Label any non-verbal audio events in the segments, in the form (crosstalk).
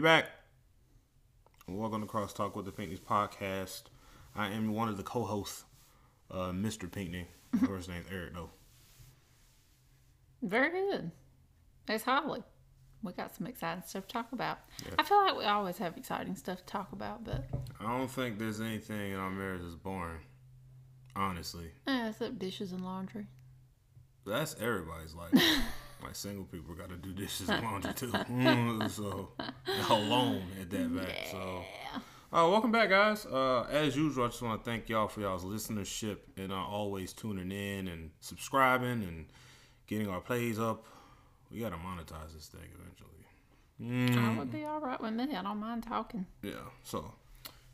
we back. Welcome to Cross Talk with the Pinkneys podcast. I am one of the co-hosts, uh, Mr. Pinkney. First name's Eric though. Very good. It's Holly. We got some exciting stuff to talk about. I feel like we always have exciting stuff to talk about, but I don't think there's anything in our marriage that's boring. Honestly, eh, except dishes and laundry. that's everybody's life. (laughs) like single people got to do dishes and laundry too. so alone at that fact. So. Uh, welcome back, guys. Uh, as usual, I just want to thank y'all for y'all's listenership and uh, always tuning in and subscribing and getting our plays up. We got to monetize this thing eventually. That would be all right with me. I don't mind talking. Yeah. So,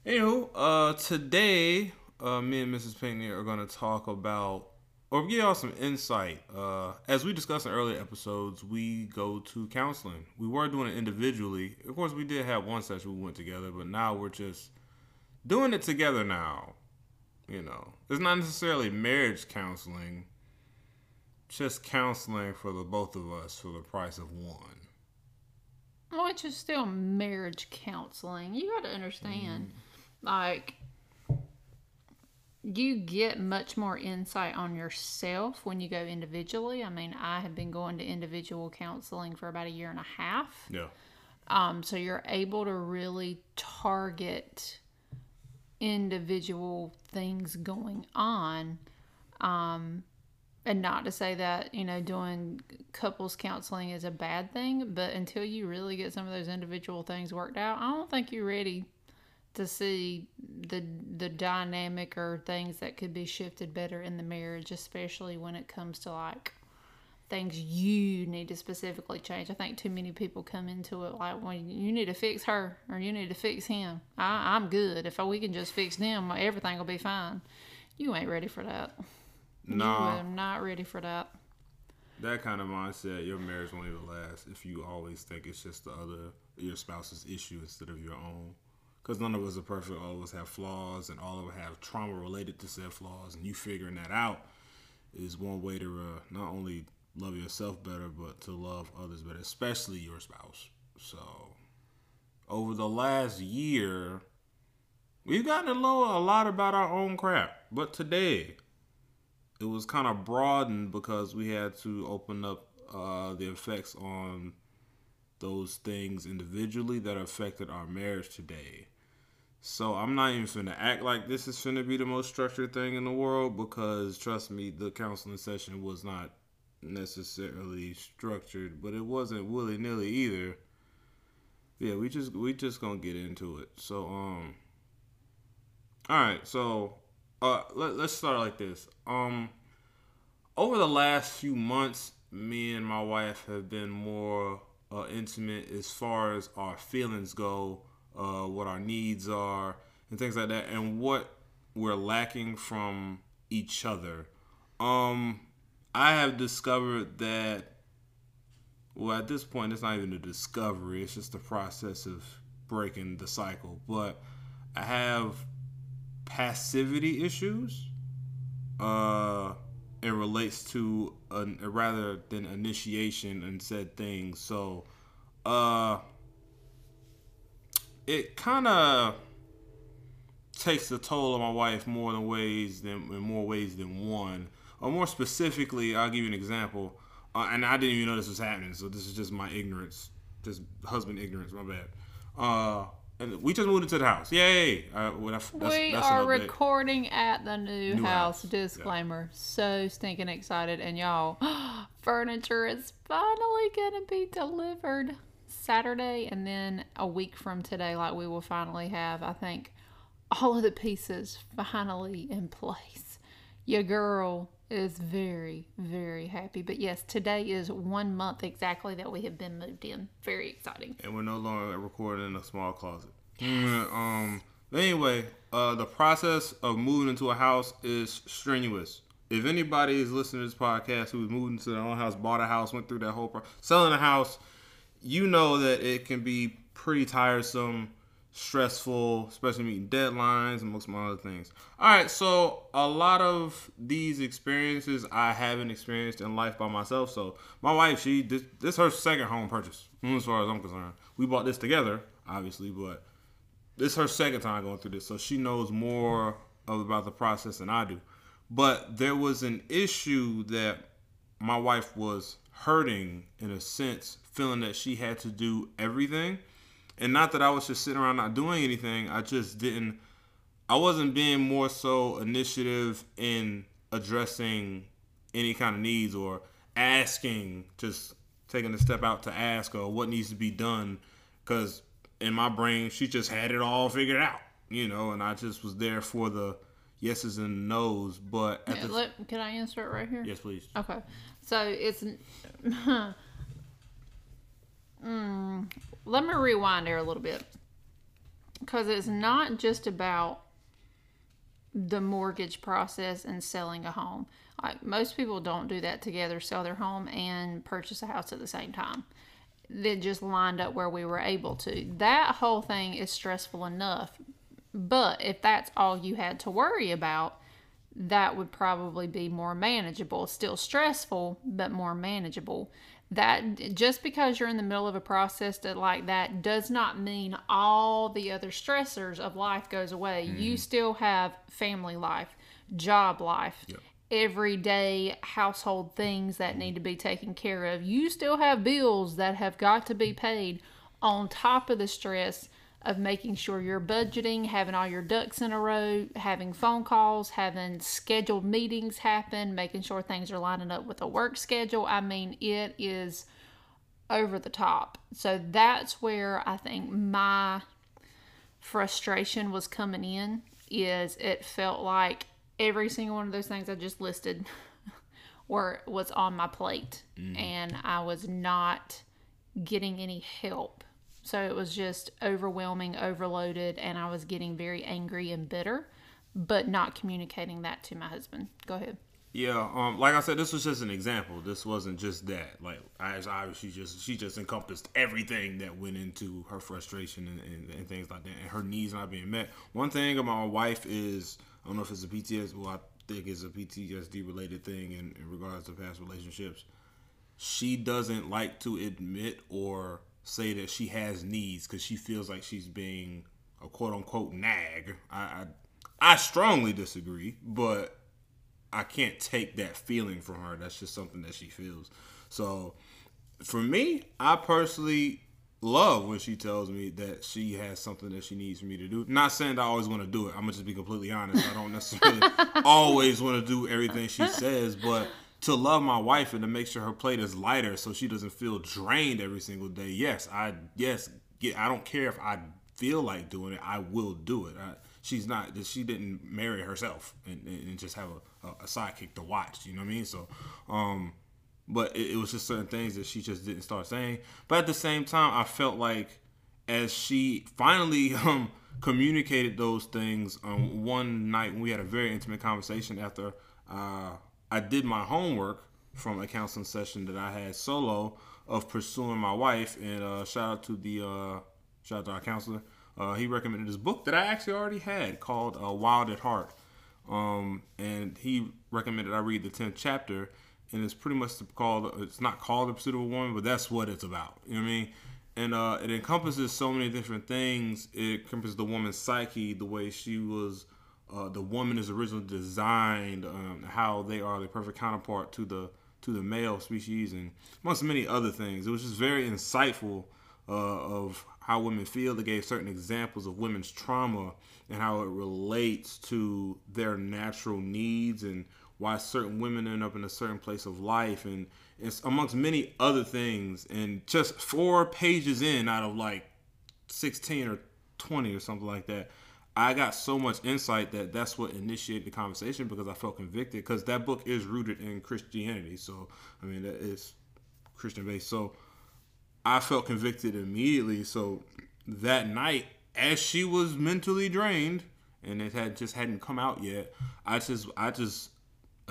anywho, uh, today, uh, me and Mrs. Pinkney are going to talk about or give y'all some insight. Uh, as we discussed in earlier episodes, we go to counseling. We were doing it individually. Of course, we did have one session we went together, but now we're just doing it together now. You know, it's not necessarily marriage counseling, just counseling for the both of us for the price of one. Which is still marriage counseling. You got to understand, like, you get much more insight on yourself when you go individually. I mean, I have been going to individual counseling for about a year and a half. Yeah. Um, so you're able to really target individual things going on. Um, and not to say that, you know, doing couples counseling is a bad thing, but until you really get some of those individual things worked out, I don't think you're ready to see the the dynamic or things that could be shifted better in the marriage, especially when it comes to like things you need to specifically change. I think too many people come into it like, well, you need to fix her or you need to fix him. I, I'm good. If we can just fix them, everything will be fine. You ain't ready for that. No, are not ready for that. that kind of mindset, your marriage won't even last if you always think it's just the other your spouse's issue instead of your own. Because none of us are perfect. All of us have flaws, and all of us have trauma related to said flaws. And you figuring that out is one way to uh, not only love yourself better, but to love others better, especially your spouse. So, over the last year, we've gotten to know a lot about our own crap. But today, it was kind of broadened because we had to open up uh, the effects on those things individually that affected our marriage today. So I'm not even finna act like this is finna be the most structured thing in the world because trust me, the counseling session was not necessarily structured, but it wasn't willy nilly either. Yeah, we just we just gonna get into it. So um, all right, so uh, let, let's start like this. Um, over the last few months, me and my wife have been more uh, intimate as far as our feelings go, uh, what our needs are, and things like that, and what we're lacking from each other. Um, I have discovered that. Well, at this point, it's not even a discovery; it's just the process of breaking the cycle. But I have passivity issues. Uh, it relates to a, rather than initiation and said things. So, uh, it kind of takes the toll on my wife more than ways than in more ways than one. Or more specifically, I'll give you an example. Uh, and I didn't even know this was happening, so this is just my ignorance, just husband ignorance. My bad. Uh, and we just moved into the house. Yay! Uh, well, that's, we that's are recording at the new, New house. house, yeah. Disclaimer. So stinking excited. And y'all, (gasps) furniture is finally going to be delivered Saturday. And then a week from today, like we will finally have, I think, all of the pieces finally in (laughs) place. Your girl is very, very happy. But yes, today is one month exactly that we have been moved in. Very exciting. and we're no longer recording in a small closet. Mm, um. Anyway, uh, the process of moving into a house is strenuous. If anybody is listening to this podcast who's moved into their own house, bought a house, went through that whole process, selling a house, you know that it can be pretty tiresome, stressful, especially meeting deadlines and most of my other things. All right, so a lot of these experiences I haven't experienced in life by myself. So my wife, she this, this is her second home purchase, as far as I'm concerned. We bought this together. obviously, but this is her second time going through this, so she knows more about the process than I do. But there was an issue that my wife was hurting in a sense, feeling that she had to do everything. And not that I was just sitting around not doing anything. I just didn't I wasn't being more so initiative in addressing any kind of needs or asking, just taking a step out to ask or what needs to be done. Because in my brain, she just had it all figured out, you know, and I just was there for the yeses and nos. But at yeah, the, let, can I answer it right here? Yes, please. Okay, so it's. (laughs) mm, let me rewind there a little bit because it's not just about the mortgage process and selling a home. Like most people don't do that together, sell their home and purchase a house at the same time. They just lined up where we were able to. That whole thing is stressful enough. But if that's all you had to worry about, that would probably be more manageable. Still stressful, but more manageable that just because you're in the middle of a process that like that does not mean all the other stressors of life goes away. Mm. You still have family life, job life, yep. everyday household things that need to be taken care of. You still have bills that have got to be paid on top of the stress of making sure you're budgeting, having all your ducks in a row, having phone calls, having scheduled meetings happen, making sure things are lining up with a work schedule. I mean, it is over the top. So that's where I think my frustration was coming in is it felt like every single one of those things I just listed (laughs) were was on my plate mm. and I was not getting any help so it was just overwhelming, overloaded, and I was getting very angry and bitter, but not communicating that to my husband. Go ahead. Yeah, um, like I said, this was just an example. This wasn't just that. Like, as obviously just she just encompassed everything that went into her frustration and, and, and, things like that, and her needs not being met. One thing about my wife is I don't know if it's a PTSD. Well, I think it's a PTSD related thing in, in regards to past relationships. She doesn't like to admit or say that she has needs because she feels like she's being a quote unquote nag. I, I, I strongly disagree, but I can't take that feeling from her. That's just something that she feels. So for me, I personally love when she tells me that she has something that she needs for me to do. Not saying that I always want to do it. I'm gonna just be completely honest. I don't necessarily (laughs) always want to do everything she says, but to love my wife and to make sure her plate is lighter so she doesn't feel drained every single day. Yes, I yes, get, I don't care if I feel like doing it. I will do it. I, she's not she didn't marry herself and, and just have a, a, sidekick to watch. You know what I mean? So, um, but it, it was just certain things that she just didn't start saying. But at the same time, I felt like as she finally (laughs) um communicated those things um one night when we had a very intimate conversation after uh I did my homework from a counseling session that I had solo of pursuing my wife. And uh, shout out to the uh, shout out to our counselor. Uh, he recommended this book that I actually already had called uh, Wild at Heart. Um, and he recommended I read the tenth chapter, and it's pretty much called. It's not called the pursuit of a woman, but that's what it's about. You know what I mean? And uh, it encompasses so many different things. It encompasses the woman's psyche, the way she was uh, the woman is originally designed, um, how they are the perfect counterpart to the to the male species, and amongst many other things. It was just very insightful uh, of how women feel. They gave certain examples of women's trauma and how it relates to their natural needs and why certain women end up in a certain place of life and it's amongst many other things and just four pages in out of like 16 or 20 or something like that I got so much insight that that's what initiated the conversation because I felt convicted because that book is rooted in Christianity. So I mean that is Christian based. So I felt convicted immediately. So that night, as she was mentally drained and it had just hadn't come out yet, I just I just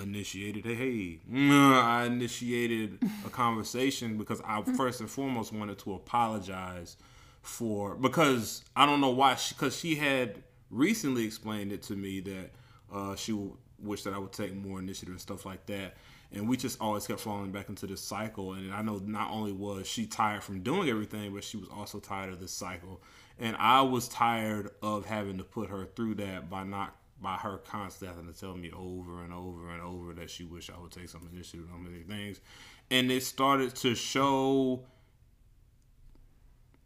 initiated a hey (laughs) I initiated a conversation because I first and foremost wanted to apologize for because I don't know why because she, she had recently explained it to me that uh, she wished that I would take more initiative and stuff like that. and we just always kept falling back into this cycle. And I know not only was she tired from doing everything, but she was also tired of this cycle. And I was tired of having to put her through that by not by her constantly having to tell me over and over and over that she wished I would take some initiative on many things. And it started to show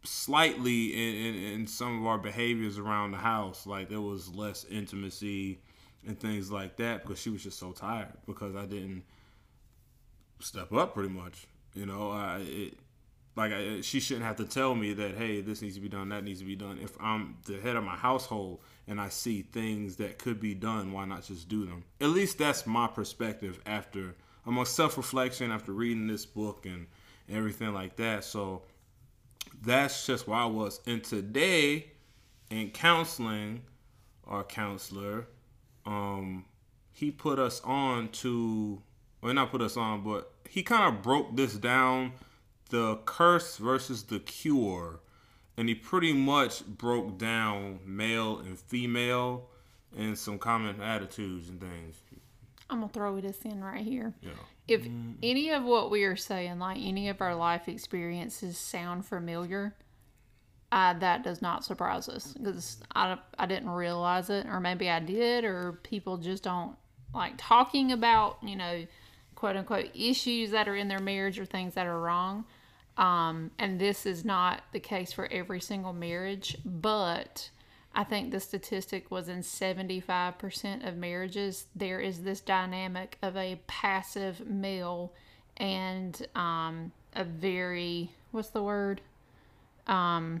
slightly in, in, in, some of our behaviors around the house. Like there was less intimacy and things like that because she was just so tired because I didn't step up pretty much. You know, I, it, like I, she shouldn't have to tell me that hey, this needs to be done, that needs to be done. If I'm the head of my household and I see things that could be done, why not just do them? At least that's my perspective after I'm self reflection after reading this book and everything like that. So that's just where I was. And today in counseling, our counselor, um, he put us on to well not put us on, but he kind of broke this down the curse versus the cure. And he pretty much broke down male and female and some common attitudes and things. I'm gonna throw this in right here. Yeah. If any of what we are saying, like any of our life experiences, sound familiar, uh, that does not surprise us because I, I didn't realize it, or maybe I did, or people just don't like talking about, you know, quote unquote issues that are in their marriage or things that are wrong. Um, and this is not the case for every single marriage, but I think the statistic was in 75% of marriages, there is this dynamic of a passive male and um, a very, what's the word? Um,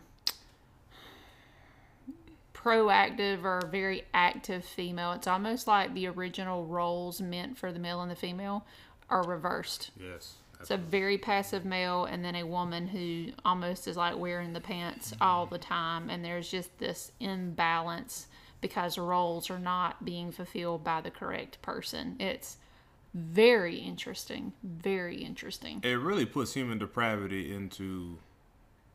proactive or very active female. It's almost like the original roles meant for the male and the female are reversed. Yes. It's a very passive male, and then a woman who almost is like wearing the pants all the time, and there's just this imbalance because roles are not being fulfilled by the correct person. It's very interesting, very interesting. It really puts human depravity into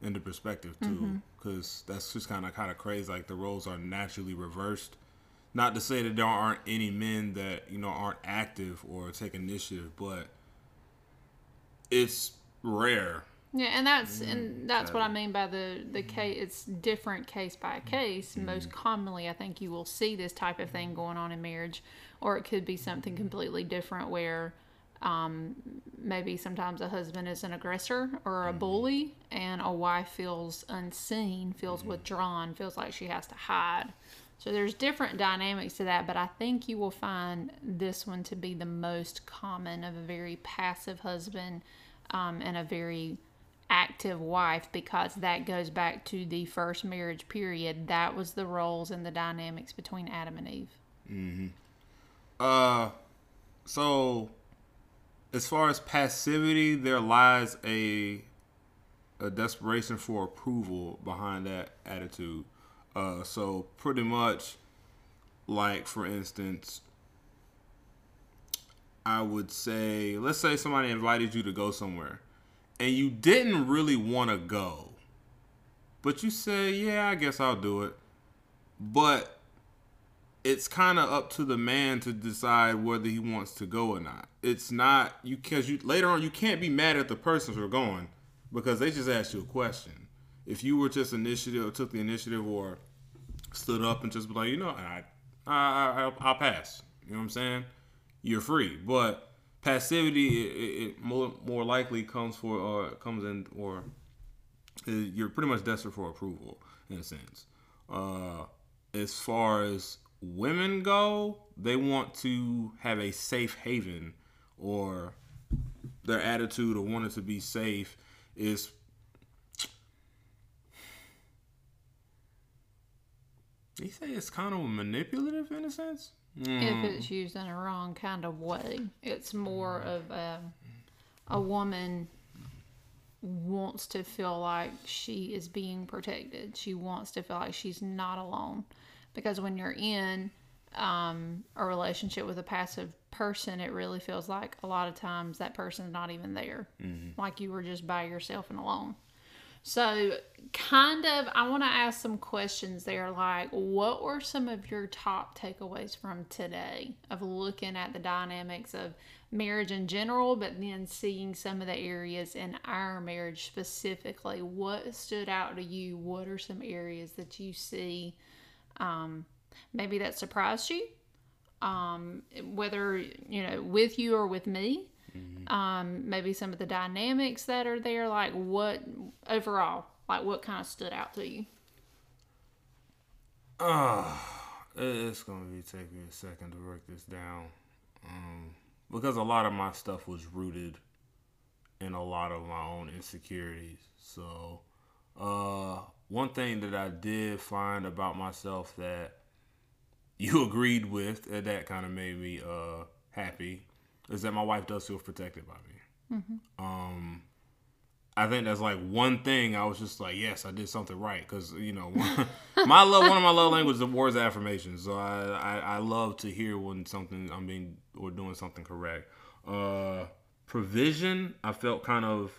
into perspective too, because mm-hmm. that's just kind of kind of crazy. Like the roles are naturally reversed. Not to say that there aren't any men that you know aren't active or take initiative, but it's rare. Yeah, and that's mm, and that's what I mean by the the case. It's different case by case. Mm. Most commonly, I think you will see this type of thing going on in marriage, or it could be something completely different where um, maybe sometimes a husband is an aggressor or a mm. bully, and a wife feels unseen, feels withdrawn, feels like she has to hide. So there's different dynamics to that, but I think you will find this one to be the most common of a very passive husband um, and a very active wife because that goes back to the first marriage period. That was the roles and the dynamics between Adam and Eve. Mm-hmm. Uh, so as far as passivity, there lies a a desperation for approval behind that attitude. Uh, so pretty much, like for instance, I would say, let's say somebody invited you to go somewhere, and you didn't really want to go, but you say, "Yeah, I guess I'll do it," but it's kind of up to the man to decide whether he wants to go or not. It's not you because you later on you can't be mad at the person for going because they just asked you a question if you were just initiative, or took the initiative, or stood up and just be like, you know, I, I, I will pass. You know what I'm saying? You're free, but passivity it, it more more likely comes for or comes in or you're pretty much desperate for approval in a sense. Uh, as far as women go, they want to have a safe haven, or their attitude of wanting to be safe is You say it's kind of manipulative in a sense. Mm. If it's used in a wrong kind of way, it's more of a, a woman wants to feel like she is being protected. She wants to feel like she's not alone. Because when you're in um, a relationship with a passive person, it really feels like a lot of times that person's not even there. Mm-hmm. Like you were just by yourself and alone. So, kind of, I want to ask some questions there. Like, what were some of your top takeaways from today of looking at the dynamics of marriage in general, but then seeing some of the areas in our marriage specifically? What stood out to you? What are some areas that you see um, maybe that surprised you? Um, whether, you know, with you or with me? Um, maybe some of the dynamics that are there like what overall like what kind of stood out to you Uh, it's gonna be taking a second to work this down, um, because a lot of my stuff was rooted in a lot of my own insecurities. So, uh, one thing that I did find about myself that you (laughs) agreed with, and that kind of made me uh happy, is that my wife does feel protected by me. Um, I think that's like one thing I was just like, yes, I did something right because you know (laughs) my love, one of my love languages is words of affirmation. So I, I I love to hear when something I'm being or doing something correct. Uh, provision, I felt kind of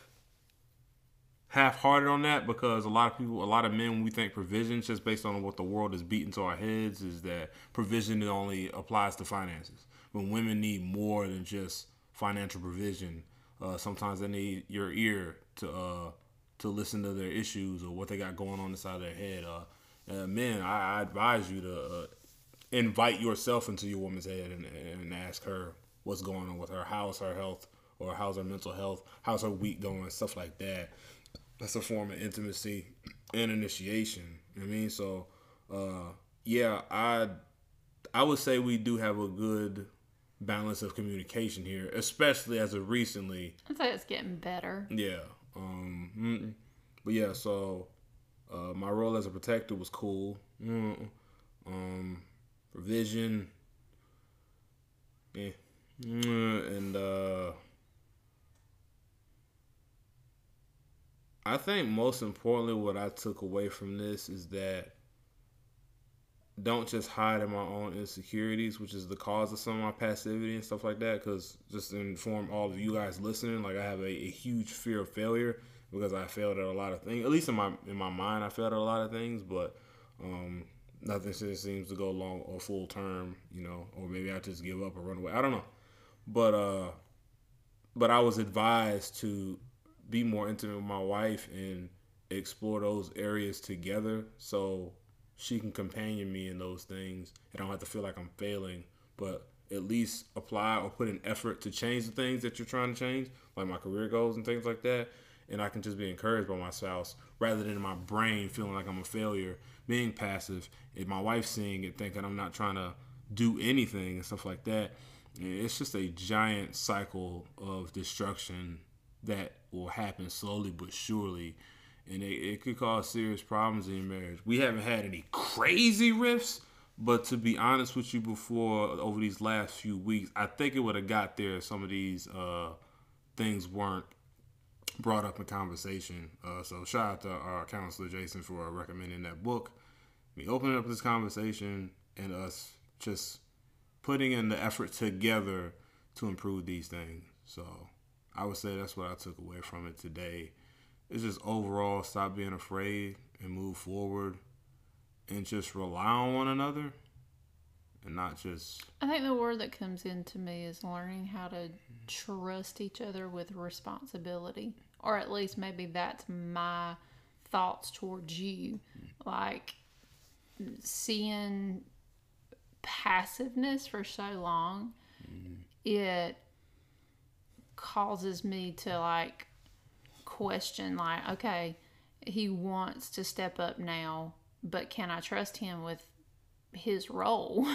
half-hearted on that because a lot of people, a lot of men, we think provision, just based on what the world is beating to our heads, is that provision only applies to finances. When women need more than just financial provision, uh, sometimes they need your ear to uh, to listen to their issues or what they got going on inside their head. Uh, uh, men, I, I advise you to uh, invite yourself into your woman's head and, and ask her what's going on with her, how's her health, or how's her mental health, how's her week going, stuff like that. That's a form of intimacy and initiation. You know what I mean, so uh, yeah, I I would say we do have a good balance of communication here, especially as of recently. i'd say it's getting better Yeah. Um. mm, But yeah, so uh, my role as a protector was cool. Mm, Um. Provision. Yeah. And uh. I think most importantly, what I took away from this is that don't just hide in my own insecurities, which is the cause of some of my passivity and stuff like that. Because just to inform all of you guys listening, like I have a, a huge fear of failure because I failed at a lot of things. At least in my in my mind, I failed at a lot of things, but um, nothing seems to go long or full term, you know. Or maybe I just give up or run away. I don't know, but uh, but I was advised to be more intimate with my wife and explore those areas together so she can companion me in those things and I don't have to feel like I'm failing, but at least apply or put an effort to change the things that you're trying to change, like my career goals and things like that. And I can just be encouraged by my spouse rather than my brain feeling like I'm a failure, being passive, and my wife seeing it thinking I'm not trying to do anything and stuff like that. It's just a giant cycle of destruction that will happen slowly but surely. And it, it could cause serious problems in your marriage. We haven't had any crazy rifts, but to be honest with you, before over these last few weeks, I think it would have got there if some of these uh, things weren't brought up in conversation. Uh, so shout out to our counselor Jason for recommending that book. Me opening up this conversation and us just putting in the effort together to improve these things. So I would say that's what I took away from it today. It's just overall stop being afraid and move forward and just rely on one another and not just i think the word that comes into me is learning how to trust each other with responsibility or at least maybe that's my thoughts towards you. Like seeing passiveness for so long mm-hmm. it causes me to like question like okay he wants to step up now but can i trust him with his role?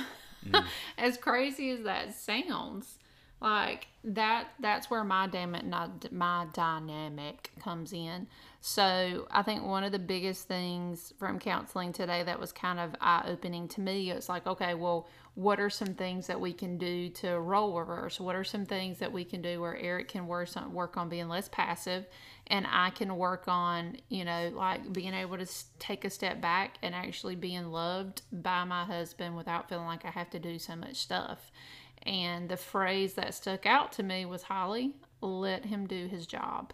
Mm. (laughs) As crazy as that sounds like that that's where my dynamic not my dynamic comes in. So i think one of the biggest things from counseling today that was kind of eye-opening to me it's like okay well what are some things that we can do to role reverse what are some things that we can do where eric can work on, work on being less passive and i can work on you know like being able to take a step back and actually being loved by my husband without feeling like i have to do so much stuff and the phrase that stuck out to me was Holly, let him do his job.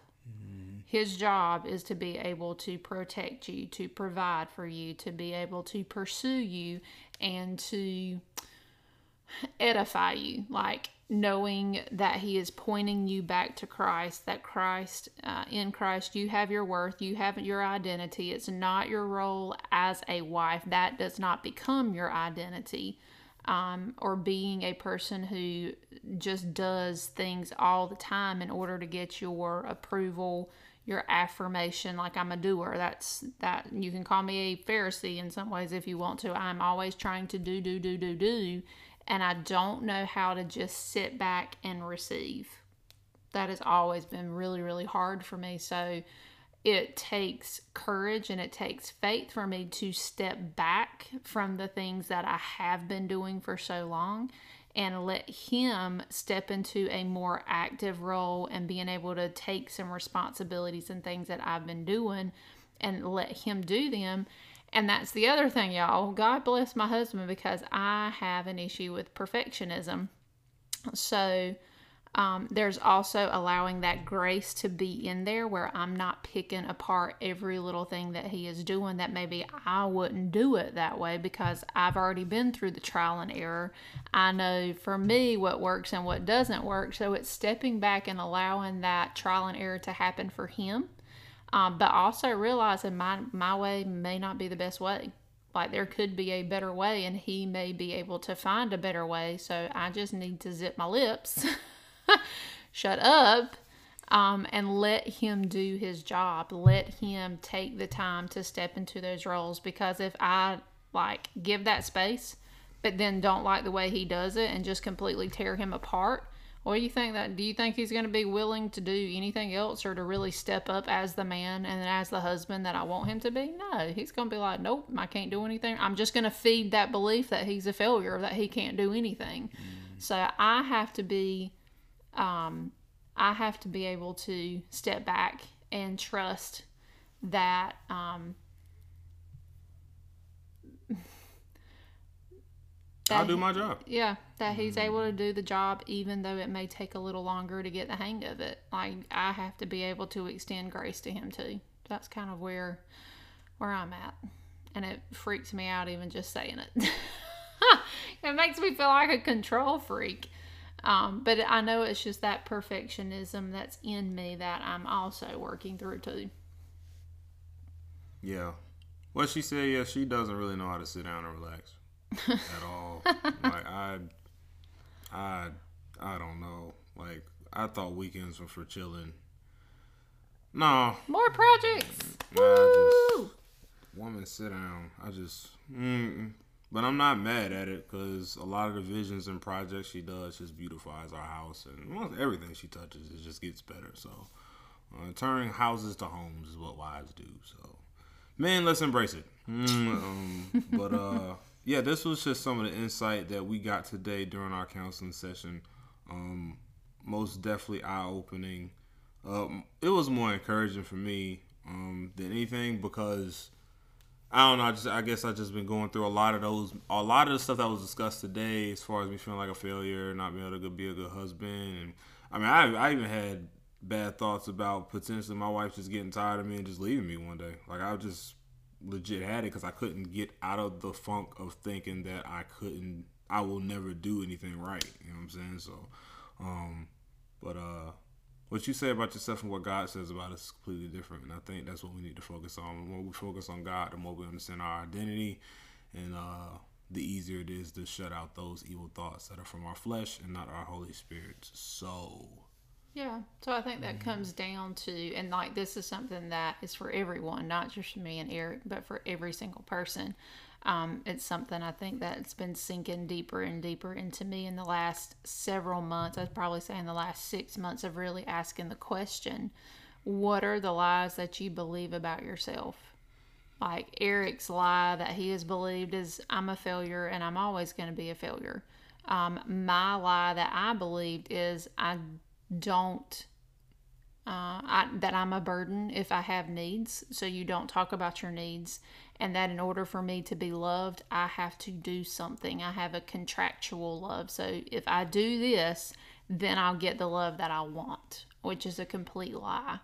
His job is to be able to protect you, to provide for you, to be able to pursue you, and to edify you. Like knowing that He is pointing you back to Christ, that Christ, uh, in Christ, you have your worth, you have your identity. It's not your role as a wife, that does not become your identity. Um, or being a person who just does things all the time in order to get your approval, your affirmation. Like I'm a doer. That's that you can call me a Pharisee in some ways if you want to. I'm always trying to do, do, do, do, do and I don't know how to just sit back and receive. That has always been really, really hard for me. So it takes courage and it takes faith for me to step back from the things that I have been doing for so long and let him step into a more active role and being able to take some responsibilities and things that I've been doing and let him do them and that's the other thing, y'all. God bless my husband because I have an issue with perfectionism. So, um, there's also allowing that grace to be in there where I'm not picking apart every little thing that he is doing that maybe I wouldn't do it that way because I've already been through the trial and error. I know for me what works and what doesn't work. So it's stepping back and allowing that trial and error to happen for him um, but also realizing my my way may not be the best way. Like there could be a better way, and he may be able to find a better way. So I just need to zip my lips, (laughs) (laughs) shut up, um, and let him do his job. Let him take the time to step into those roles. Because if I like give that space, but then don't like the way he does it and just completely tear him apart, what do you think that? Do you think he's going to be willing to do anything else or to really step up as the man and as the husband that I want him to be? No, he's going to be like, nope, I can't do anything. I'm just going to feed that belief that he's a failure, that he can't do anything. Mm. So I have to be, um, I have to be able to step back and trust that um, (laughs) I'll do my job. Yeah, that he's mm-hmm. able to do the job even though it may take a little longer to get the hang of it. Like I have to be able to extend grace to him too. That's kind of where where I'm at. And it freaks me out even just saying it. (laughs) it makes me feel like a control freak. Um, but I know it's just that perfectionism that's in me that I'm also working through too. Yeah. Well, she said, yeah, she doesn't really know how to sit down and relax (laughs) at all. like I, I, I don't know. Like I thought weekends were for chilling. No. More projects. Nah, I just woman sit down. I just. Mm, but I'm not mad at it because a lot of the visions and projects she does just beautifies our house and almost everything she touches it just gets better. So uh, turning houses to homes is what wives do. So man, let's embrace it. Mm, um, but uh, (laughs) yeah, this was just some of the insight that we got today during our counseling session. Um, most definitely eye opening. Um, it was more encouraging for me um, than anything because I don't know. I just I guess I just been going through a lot of those, a lot of the stuff that was discussed today, as far as me feeling like a failure, not being able to be a good husband, and I mean I I even had bad thoughts about potentially my wife just getting tired of me and just leaving me one day. Like I just legit had it because I couldn't get out of the funk of thinking that I couldn't, I will never do anything right. You know what I'm saying? So, um, but uh, what you say about yourself and what God says about us is completely different. And I think that's what we need to focus on. The more we focus on God, the more we understand our identity, and uh, the easier it is to shut out those evil thoughts that are from our flesh and not our Holy Spirit's soul. Yeah. So I think that mm-hmm. comes down to, and like this is something that is for everyone, not just me and Eric, but for every single person. Um, it's something I think that's been sinking deeper and deeper into me in the last several months. I'd probably say in the last six months of really asking the question what are the lies that you believe about yourself? Like Eric's lie that he has believed is I'm a failure and I'm always going to be a failure. Um, my lie that I believed is I don't uh, I, that I'm a burden if I have needs. So you don't talk about your needs, and that in order for me to be loved, I have to do something. I have a contractual love. So if I do this, then I'll get the love that I want, which is a complete lie.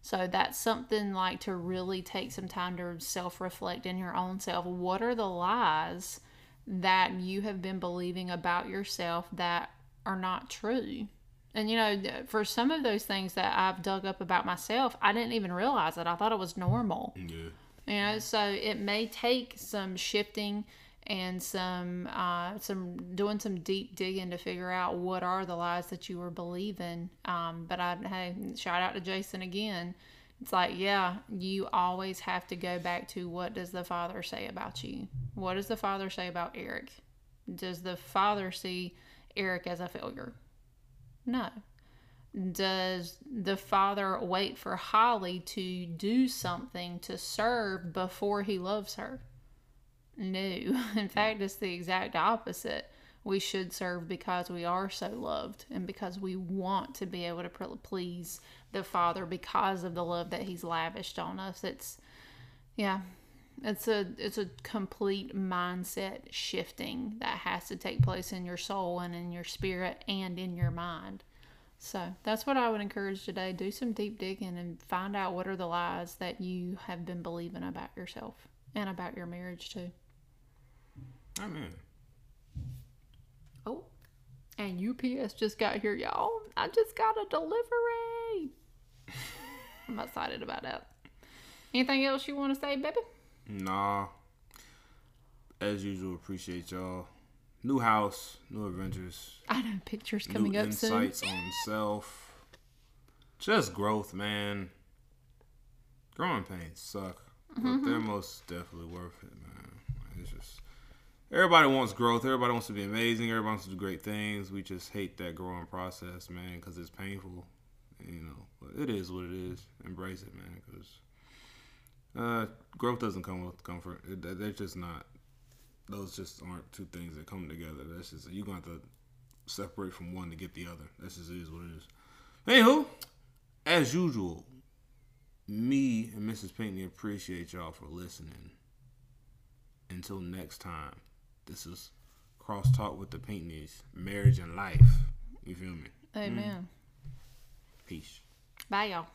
So that's something like to really take some time to self reflect in your own self. What are the lies that you have been believing about yourself that are not true? And you know, for some of those things that I've dug up about myself, I didn't even realize it. I thought it was normal. Yeah. You know, so it may take some shifting and some uh, some doing some deep digging to figure out what are the lies that you were believing. Um, but I hey, shout out to Jason again. It's like, yeah, you always have to go back to what does the father say about you? What does the father say about Eric? Does the father see Eric as a failure? No. Does the father wait for Holly to do something to serve before he loves her? No. (laughs) In fact, it's the exact opposite. We should serve because we are so loved and because we want to be able to please the Father because of the love that He's lavished on us. It's, yeah, it's a it's a complete mindset shifting that has to take place in your soul and in your spirit and in your mind. So that's what I would encourage today. Do some deep digging and find out what are the lies that you have been believing about yourself and about your marriage too. Amen. Oh, and UPS just got here, y'all. I just got a delivery. (laughs) I'm excited about that. Anything else you want to say, baby? Nah. As usual, appreciate y'all. New house, new adventures. I know pictures coming up insights soon. on self. Just growth, man. Growing pains suck, but Mm-hmm. they're most definitely worth it, man. It's just everybody wants growth. Everybody wants to be amazing. Everybody wants to do great things. We just hate that growing process, man, because it's painful. You know, but it is what it is. Embrace it, man, because uh, growth doesn't come with comfort. It, they're just not. Those just aren't two things that come together. That's just you gonna have to separate from one to get the other. That's just is what it is. Anywho, as usual, me and Mrs. Pinckney appreciate y'all for listening. Until next time, this is Crosstalk with the Pinckneys, marriage and life. You feel me? Amen. Peace. Bye, y'all.